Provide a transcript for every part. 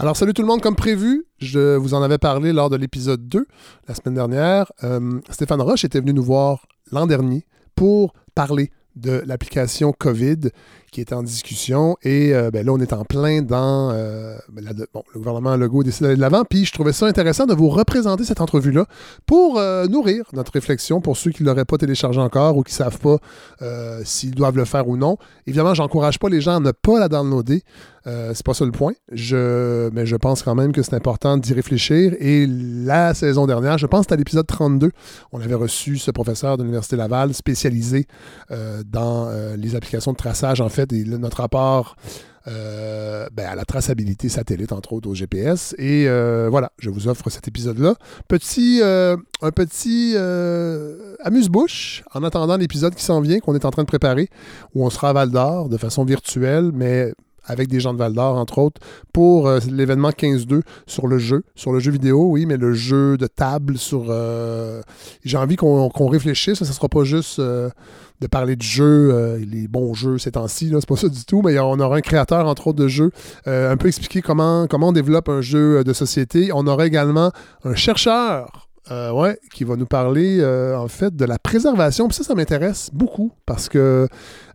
Alors, salut tout le monde, comme prévu, je vous en avais parlé lors de l'épisode 2 la semaine dernière. Euh, Stéphane Roche était venu nous voir l'an dernier pour parler de l'application COVID qui est en discussion. Et euh, ben là, on est en plein dans. Euh, ben le gouvernement Legault décide d'aller de l'avant. Puis je trouvais ça intéressant de vous représenter cette entrevue-là pour nourrir notre réflexion pour ceux qui ne l'auraient pas téléchargé encore ou qui ne savent pas s'ils doivent le faire ou non. Évidemment, j'encourage pas les gens à ne pas la downloader. C'est pas ça le point. Je, mais je pense quand même que c'est important d'y réfléchir. Et la saison dernière, je pense que à l'épisode 32, on avait reçu ce professeur de l'Université Laval spécialisé dans les applications de traçage en fait notre rapport euh, ben, à la traçabilité satellite, entre autres, au GPS. Et euh, voilà, je vous offre cet épisode-là. Petit, euh, un petit amuse-bouche en attendant l'épisode qui s'en vient, qu'on est en train de préparer, où on sera à Val d'Or de façon virtuelle, mais avec des gens de Val d'Or, entre autres, pour l'événement 15-2 sur le jeu, sur le jeu vidéo, oui, mais le jeu de table sur... J'ai envie qu'on réfléchisse, ça ne sera pas juste de parler de jeux, euh, les bons jeux ces temps-ci, c'est pas ça du tout, mais on aura un créateur, entre autres, de jeux, euh, un peu expliquer comment, comment on développe un jeu euh, de société. On aura également un chercheur ouais, qui va nous parler en fait de la préservation. Puis ça, ça m'intéresse beaucoup parce que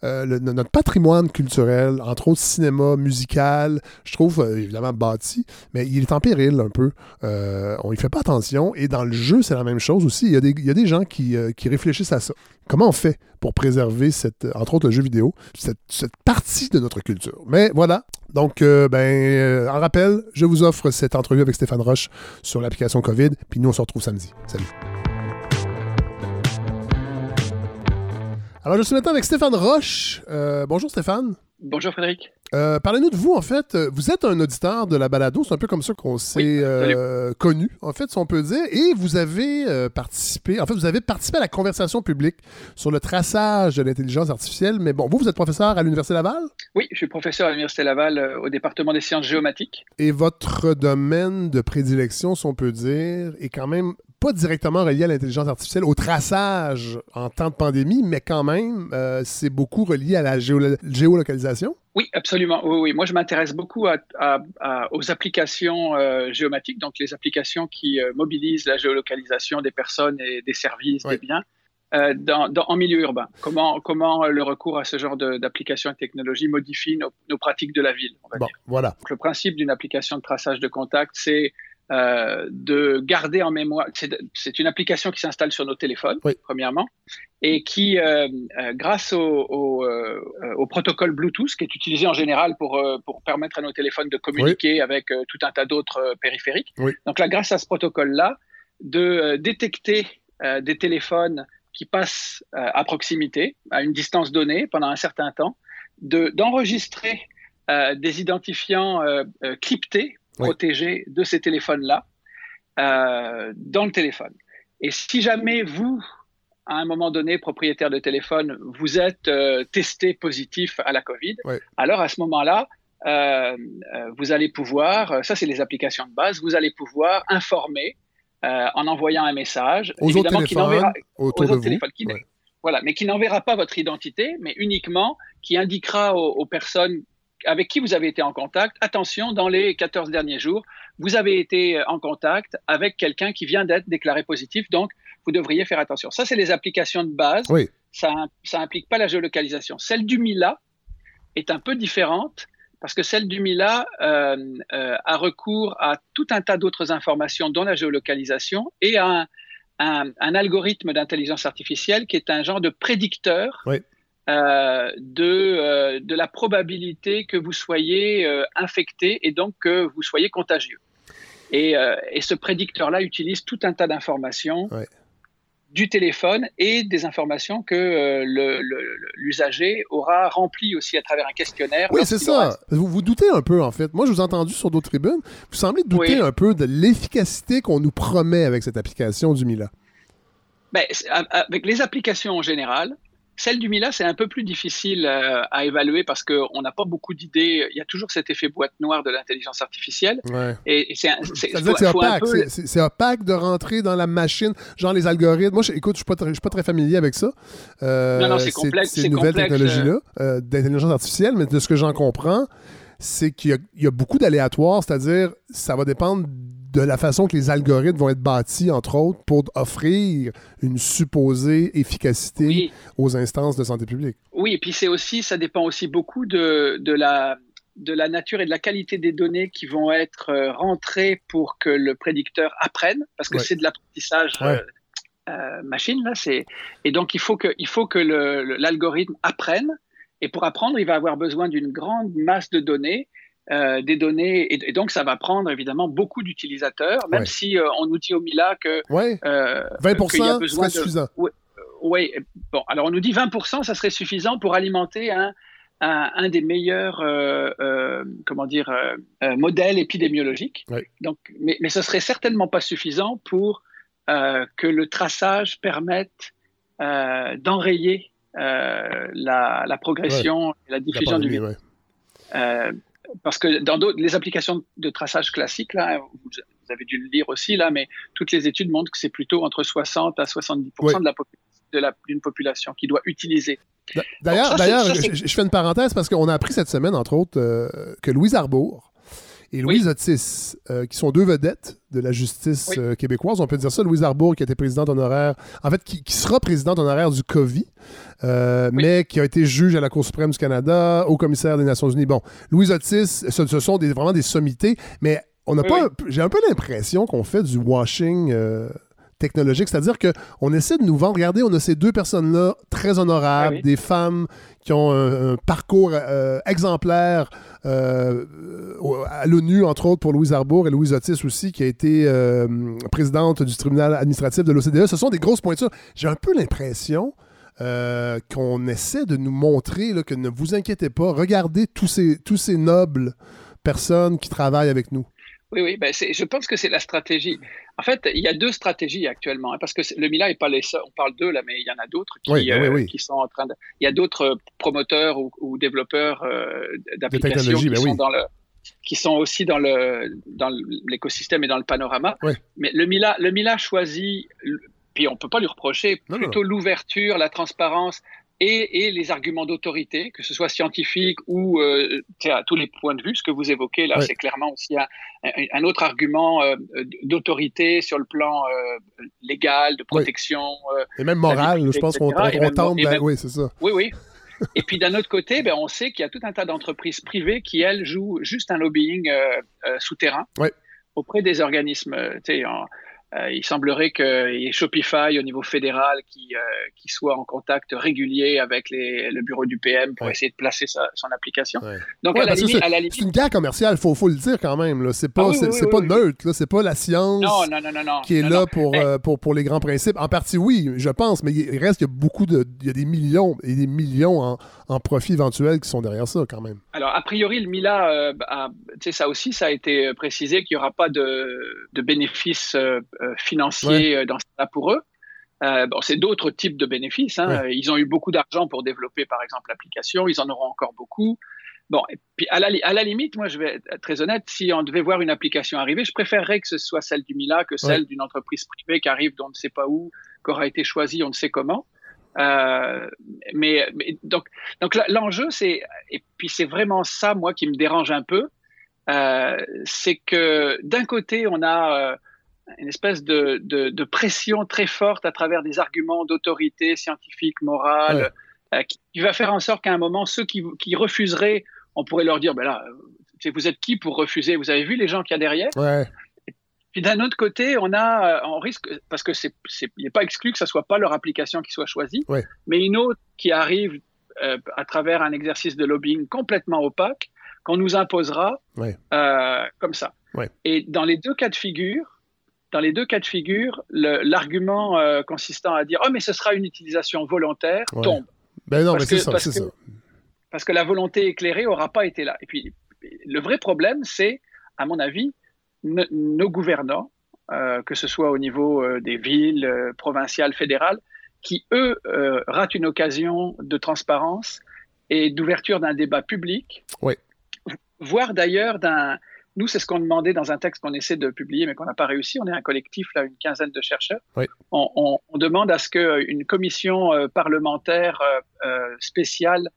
notre patrimoine culturel, entre autres cinéma, musical, je trouve évidemment bâti, mais il est en péril un peu. on y fait pas attention. Et dans le jeu, c'est la même chose aussi. Il y a des, il y a des gens qui, qui réfléchissent à ça. Comment on fait pour préserver, cette, entre autres le jeu vidéo, cette, partie de notre culture? Mais voilà. Donc, euh, ben, euh, en rappel, je vous offre cette entrevue avec Stéphane Roche sur l'application COVID. Puis nous, on se retrouve samedi. Salut. Alors, je suis maintenant avec Stéphane Roche. Euh, bonjour Stéphane. Bonjour Frédéric. Euh, parlez-nous de vous, en fait. Vous êtes un auditeur de la balado, c'est un peu comme ça qu'on s'est euh, connu, en fait, si on peut dire. Et vous avez euh, participé, en fait, vous avez participé à la conversation publique sur le traçage de l'intelligence artificielle. Mais bon, vous, vous êtes professeur à l'Université Laval? Oui, je suis professeur à l'Université Laval au département des sciences géomatiques. Et votre domaine de prédilection, si on peut dire, est quand même pas directement relié à l'intelligence artificielle, au traçage en temps de pandémie, mais quand même, c'est beaucoup relié à la géolocalisation? Oui, absolument. Oui, Moi, je m'intéresse beaucoup aux applications euh, géomatiques, donc les applications qui euh, mobilisent la géolocalisation des personnes et des services, des biens. Euh, dans, en milieu urbain. Comment, comment le recours à ce genre d'applications et technologies modifie nos, pratiques de la ville. bon, Voilà. le principe d'une application de traçage de contact, c'est euh, de garder en mémoire. C'est une application qui s'installe sur nos téléphones, premièrement, et qui, euh, euh, grâce au, au, protocole Bluetooth, qui est utilisé en général pour, pour permettre à nos téléphones de communiquer avec tout un tas d'autres périphériques. Donc là, grâce à ce protocole-là, de détecter des téléphones qui passent à proximité, à une distance donnée, pendant un certain temps, d'enregistrer des identifiants cryptés protégé de ces téléphones-là euh, dans le téléphone. Et si jamais vous, à un moment donné, propriétaire de téléphone, vous êtes euh, testé positif à la Covid, alors à ce moment-là, euh, vous allez pouvoir, ça c'est les applications de base, vous allez pouvoir informer en envoyant un message, aux évidemment qui n'enverra aux autres téléphones, qui, voilà, mais qui n'enverra pas votre identité, mais uniquement qui indiquera aux personnes avec qui vous avez été en contact, attention, dans les 14 derniers jours, vous avez été en contact avec quelqu'un qui vient d'être déclaré positif, donc vous devriez faire attention. Ça, c'est les applications de base. Oui. Ça n'implique pas la géolocalisation. Celle du Mila est un peu différente parce que celle du Mila euh, euh, a recours à tout un tas d'autres informations, dont la géolocalisation, et à un, un algorithme d'intelligence artificielle qui est un genre de prédicteur oui. Euh, de, euh, de la probabilité que vous soyez euh, infecté et donc que vous soyez contagieux. Et, et ce prédicteur-là utilise tout un tas d'informations du téléphone et des informations que l'usager aura remplies aussi à travers un questionnaire. Oui, c'est ça. Vous vous doutez un peu, en fait. Moi, je vous ai entendu sur d'autres tribunes. Vous semblez douter un peu de l'efficacité qu'on nous promet avec cette application du Mila. Ben, avec les applications en général, celle du Mila, c'est un peu plus difficile euh, à évaluer parce qu'on n'a pas beaucoup d'idées. Il y a toujours cet effet boîte noire de l'intelligence artificielle. Et, c'est opaque. C'est opaque de rentrer dans la machine, genre les algorithmes. Moi, écoute, je ne suis, pas très familier avec ça. Euh, non, non, c'est complexe. Ces nouvelles technologies-là euh, d'intelligence artificielle, mais de ce que j'en comprends, c'est qu'il y, a beaucoup d'aléatoires, c'est-à-dire ça va dépendre de la façon que les algorithmes vont être bâtis, entre autres, pour offrir une supposée efficacité aux instances de santé publique. Oui, et puis c'est aussi, ça dépend aussi beaucoup de, de, la, de la nature et de la qualité des données qui vont être euh, rentrées pour que le prédicteur apprenne, parce que c'est de l'apprentissage. Euh, euh, machine là, c'est et donc il faut que il faut que l'algorithme apprenne et pour apprendre il va avoir besoin d'une grande masse de données euh, des données. Et, donc ça va prendre évidemment beaucoup d'utilisateurs même si euh, on nous dit au Mila que 20% serait suffisant. Oui, bon alors on nous dit 20% ça serait suffisant pour alimenter un un, des meilleurs comment dire modèles épidémiologiques. Donc mais mais ce serait certainement pas suffisant pour euh, que le traçage permette euh, d'enrayer euh, la, progression et la diffusion du virus. Parce que dans les applications de traçage classiques, là, vous, avez dû le lire aussi, là, mais toutes les études montrent que c'est plutôt entre 60 à 70 de la d'une population qui doit utiliser. D'ailleurs, je, fais une parenthèse parce qu'on a appris cette semaine, entre autres, que Louise Arbour, et Louise Otis, euh, qui sont deux vedettes de la justice euh, québécoise. On peut dire ça. Louise Arbour, qui était présidente honoraire, en fait, qui, sera présidente honoraire du COVID, euh, mais qui a été juge à la Cour suprême du Canada, au commissaire des Nations Unies. Bon, Louise Otis, ce, sont des, vraiment des sommités, mais on n'a pas. J'ai un peu l'impression qu'on fait du washing technologique. C'est-à-dire qu'on essaie de nous vendre. Regardez, on a ces deux personnes-là très honorables, des femmes qui ont un, parcours euh, exemplaire euh, à l'ONU, entre autres pour Louise Arbour et Louise Otis aussi, qui a été euh, présidente du tribunal administratif de l'OCDE. Ce sont des grosses pointures. J'ai un peu l'impression qu'on essaie de nous montrer là, que ne vous inquiétez pas, regardez tous ces, tous ces nobles personnes qui travaillent avec nous. Oui, oui, ben je pense que c'est la stratégie. En fait, il y a deux stratégies actuellement, hein, parce que le Mila n'est pas les seuls. On parle d'eux là, mais il y en a d'autres qui, ben euh, qui, sont en train de. Il y a d'autres promoteurs ou, développeurs euh, d'applications qui, ben sont dans le, qui sont aussi dans le dans l'écosystème et dans le panorama. Mais le Mila, le Mila choisit, puis on peut pas lui reprocher, plutôt l'ouverture, la transparence, et, les arguments d'autorité, que ce soit scientifique ou euh, à tous les points de vue. Ce que vous évoquez là, c'est clairement aussi un, autre argument euh, d'autorité sur le plan euh, légal, de protection. et même moral, je pense qu'on tente. Oui, c'est ça. Oui, oui. et puis d'un autre côté, ben, on sait qu'il y a tout un tas d'entreprises privées qui, elles, jouent juste un lobbying souterrain auprès des organismes. En, euh, il semblerait qu'il y ait Shopify au niveau fédéral qui, euh, qui soit en contact régulier avec les, le bureau du PM pour essayer de placer son application. Donc, à, la limite, c'est une guerre commerciale, il faut, faut, le dire quand même. C'est pas, ah c'est, pas neutre, c'est pas la science qui est là pour, euh, pour, pour les grands principes. En partie, oui, je pense, mais il reste qu'il y a beaucoup de. Il y a des millions et des millions en, en profit éventuel qui sont derrière ça quand même. Alors, a priori, le Mila, ça aussi, ça a été précisé qu'il n'y aura pas de, de bénéfices euh, financiers euh, dans ça pour eux. Euh, bon, c'est d'autres types de bénéfices. Hein. Ils ont eu beaucoup d'argent pour développer, par exemple, l'application. Ils en auront encore beaucoup. Bon, et puis à la, à la, limite, moi, je vais être très honnête, si on devait voir une application arriver, je préférerais que ce soit celle du Mila que celle d'une entreprise privée qui arrive d'on ne sait pas où, qui aura été choisie, on ne sait comment. Euh, mais, donc, donc l'enjeu, c'est et puis c'est vraiment ça, moi, qui me dérange un peu, euh, c'est que d'un côté, on a une espèce de, de, pression très forte à travers des arguments d'autorité scientifique, morale, euh, qui, va faire en sorte qu'à un moment, ceux qui, qui, refuseraient, on pourrait leur dire, ben là, vous êtes qui pour refuser? Vous avez vu les gens qu'il y a derrière? Puis d'un autre côté, on a, on risque, parce que c'est, il n'est pas exclu que ce soit pas leur application qui soit choisie, mais une autre qui arrive euh, à travers un exercice de lobbying complètement opaque qu'on nous imposera euh, comme ça. Et dans les deux cas de figure, dans les deux cas de figure, l'argument euh, consistant à dire oh mais ce sera une utilisation volontaire tombe. Ben non, mais c'est ça, parce, que, ça. parce que la volonté éclairée n'aura pas été là. Et puis le vrai problème, c'est, à mon avis, nos gouvernants, euh, que ce soit au niveau euh, des villes, provinciales, fédérales, qui eux ratent une occasion de transparence et d'ouverture d'un débat public, voire d'ailleurs d'un nous, c'est ce qu'on demandait dans un texte qu'on essaie de publier, mais qu'on n'a pas réussi. On est un collectif, là, une quinzaine de chercheurs. On, demande à ce qu'une commission euh, parlementaire euh, euh, spéciale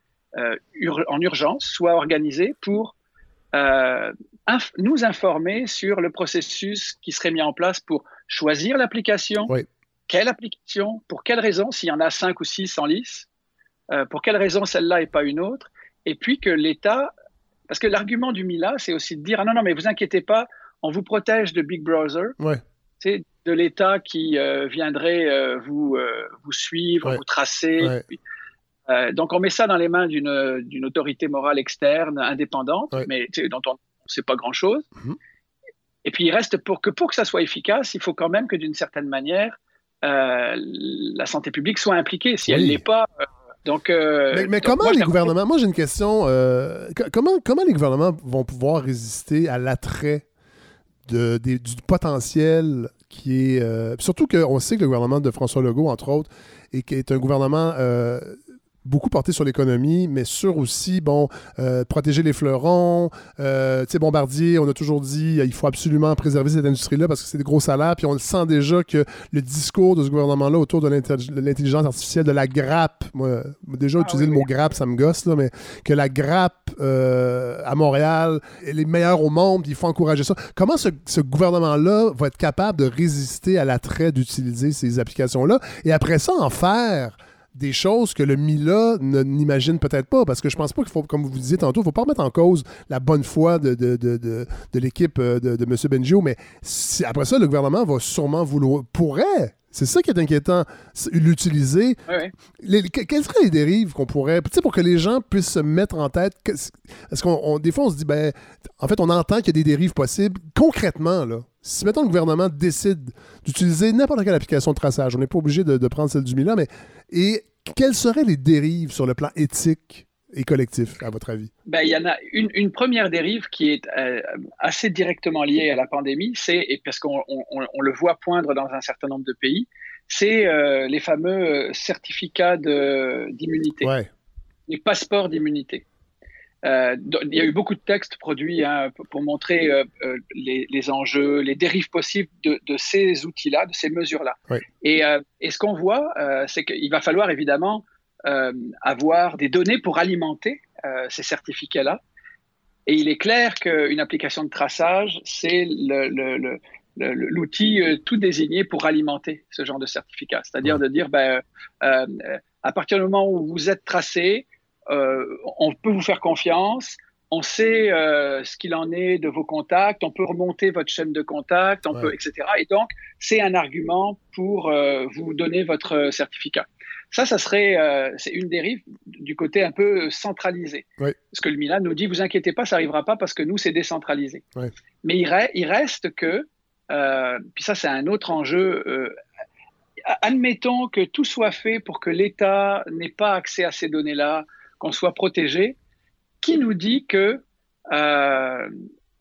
en urgence soit organisée pour nous informer sur le processus qui serait mis en place pour choisir l'application, quelle application, pour quelle raison, s'il y en a cinq ou six en lice, pour quelle raison celle-là et pas une autre, et puis que l'État, parce que l'argument du MILA, c'est aussi de dire, ah non, non, mais vous inquiétez pas, on vous protège de Big Brother. C'est de l'État qui euh, viendrait euh, vous, euh, vous suivre, vous tracer. donc, on met ça dans les mains d'une autorité morale externe, indépendante, mais dont on ne sait pas grand-chose. Mhm. Et puis, il reste pour que, pour que ça soit efficace, il faut quand même que, d'une certaine manière, la santé publique soit impliquée. Si elle ne l'est pas, donc, euh, mais, comment les gouvernements, moi j'ai une question, euh, comment, comment les gouvernements vont pouvoir résister à l'attrait de, du potentiel qui est... Euh, surtout qu'on sait que le gouvernement de François Legault, entre autres, et qui est un gouvernement beaucoup porté sur l'économie, mais sur aussi, bon, euh, protéger les fleurons. Euh, tu sais, Bombardier, on a toujours dit il faut absolument préserver cette industrie-là parce que c'est des gros salaires. Puis on le sent déjà que le discours de ce gouvernement-là autour de l'intelligence artificielle, de la grappe, moi, déjà, ah utiliser le mot grappe, ça me gosse, là, mais que la grappe euh, à Montréal, est meilleure au monde, il faut encourager ça. Comment ce, ce gouvernement-là va être capable de résister à l'attrait d'utiliser ces applications-là et après ça, en faire des choses que le Mila n'imagine peut-être pas, parce que je pense pas qu'il faut, comme vous disiez tantôt, il faut pas remettre en cause la bonne foi de, de, de, de, l'équipe euh, de, M. Benjio, mais après ça, le gouvernement va sûrement vouloir, pourrait, c'est ça qui est inquiétant, l'utiliser. quelles seraient les dérives qu'on pourrait, tu sais, pour que les gens puissent se mettre en tête, parce qu'on des fois on se dit, ben, en fait, on entend qu'il y a des dérives possibles, concrètement, là si maintenant le gouvernement décide d'utiliser n'importe quelle application de traçage, on n'est pas obligé de, prendre celle du Mila, mais et quelles seraient les dérives sur le plan éthique et collectif, à votre avis? Ben, il y en a une, première dérive qui est euh, assez directement liée à la pandémie, c'est, parce qu'on le voit poindre dans un certain nombre de pays, c'est euh, les fameux certificats d'immunité, les passeports d'immunité. Euh, il y a eu beaucoup de textes produits hein, pour montrer euh, euh, les, les, enjeux, les dérives possibles de, de ces outils-là, de ces mesures-là. Et, et, ce qu'on voit, c'est qu'il va falloir évidemment avoir des données pour alimenter ces certificats-là. Et il est clair qu'une application de traçage, c'est l'outil tout désigné pour alimenter ce genre de certificat. C'est-à-dire de dire, ben, à partir du moment où vous êtes tracé, on peut vous faire confiance, on sait euh, ce qu'il en est de vos contacts, on peut remonter votre chaîne de contacts, on peut, etc. Et donc, c'est un argument pour euh, vous donner votre certificat. Ça, ça serait, c'est une dérive du côté un peu centralisé. Parce que le Milan nous dit, vous inquiétez pas, ça n'arrivera pas parce que nous, c'est décentralisé. Mais il, il, reste que, puis ça, c'est un autre enjeu. admettons que tout soit fait pour que l'État n'ait pas accès à ces données-là, qu'on soit protégé, qui nous dit que euh,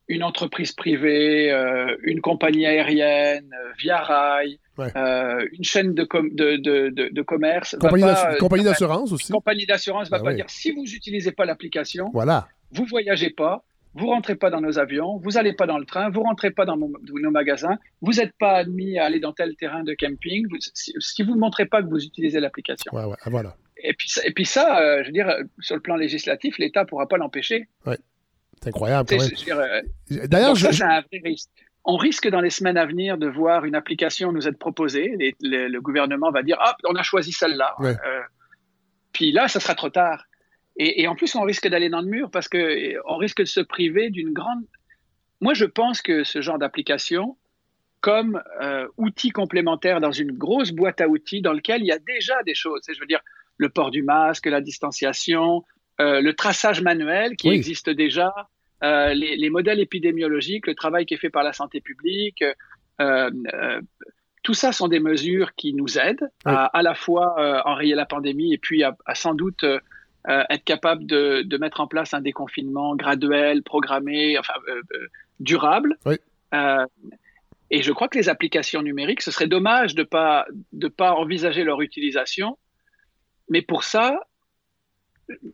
une entreprise privée, euh, une compagnie aérienne, euh, Via Rail, une chaîne de, de, de, commerce. Compagnie d'assurance aussi. Compagnie d'assurance va ben pas dire si vous n'utilisez pas l'application, voilà. vous voyagez pas, vous rentrez pas dans nos avions, vous allez pas dans le train, vous rentrez pas dans nos magasins, vous n'êtes pas admis à aller dans tel terrain de camping, si, vous ne montrez pas que vous utilisez l'application. Ouais, voilà. Et puis, et puis ça, euh, je veux dire, sur le plan législatif, l'État ne pourra pas l'empêcher. Oui, c'est incroyable. Euh, D'ailleurs, je... c'est un vrai risque. On risque dans les semaines à venir de voir une application nous être proposée. le gouvernement va dire, hop, on a choisi celle-là. Euh, puis là, ça sera trop tard. Et, et en plus, on risque d'aller dans le mur parce qu'on risque de se priver d'une grande... Moi, je pense que ce genre d'application, comme outil complémentaire dans une grosse boîte à outils dans lequel il y a déjà des choses. Je veux dire, le port du masque, la distanciation, euh, le traçage manuel qui existe déjà, euh, les, modèles épidémiologiques, le travail qui est fait par la santé publique. Euh, tout ça sont des mesures qui nous aident à à la fois enrayer la pandémie et puis à, sans doute être capable de, de, mettre en place un déconfinement graduel, programmé, enfin durable. et je crois que les applications numériques, ce serait dommage de pas de pas envisager leur utilisation mais pour ça,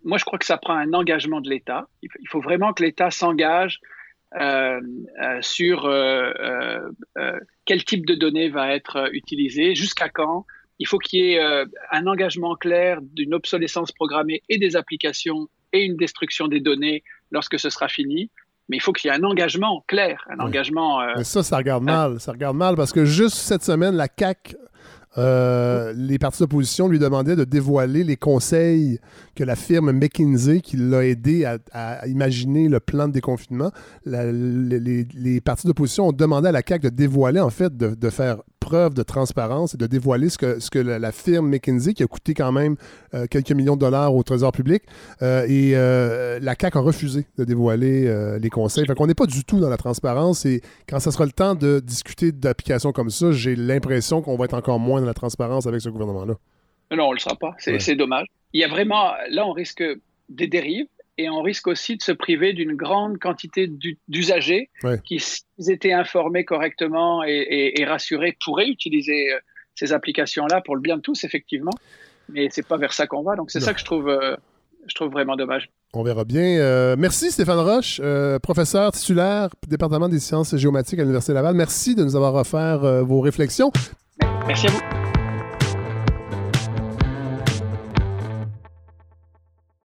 moi, je crois que ça prend un engagement de l'État. Il faut vraiment que l'État s'engage euh, euh, sur euh, quel type de données va être utilisé, jusqu'à quand. Il faut qu'il y ait un engagement clair d'une obsolescence programmée et des applications et une destruction des données lorsque ce sera fini. mais il faut qu'il y ait un engagement clair, un engagement. Mais ça, ça regarde mal. Ça regarde mal parce que juste cette semaine, la CAC euh, les partis d'opposition lui demandaient de dévoiler les conseils que la firme McKinsey, qui l'a aidé à, imaginer le plan de déconfinement, les, partis d'opposition ont demandé à la CAQ de dévoiler, en fait, de faire preuve de transparence et de dévoiler ce que, ce que la, firme McKinsey, qui a coûté quand même euh, quelques millions de dollars au Trésor public, euh, et euh, la CAQ a refusé de dévoiler les conseils. Fait qu'on n'est pas du tout dans la transparence et quand ça sera le temps de discuter d'applications comme ça, j'ai l'impression qu'on va être encore moins dans la transparence avec ce gouvernement-là. Non, on ne le sera pas. C'est dommage. Il y a vraiment, là, on risque des dérives et on risque aussi de se priver d'une grande quantité d'usagers qui, s'ils étaient informés correctement et, rassurés, pourraient utiliser euh, ces applications-là pour le bien de tous, effectivement. Mais c'est pas vers ça qu'on va. Donc c'est ça que je trouve, euh, je trouve vraiment dommage. On verra bien. Euh, merci Stéphane Roche, professeur titulaire, département des sciences géomatiques à l'Université Laval. Merci de nous avoir offert vos réflexions. Merci à vous.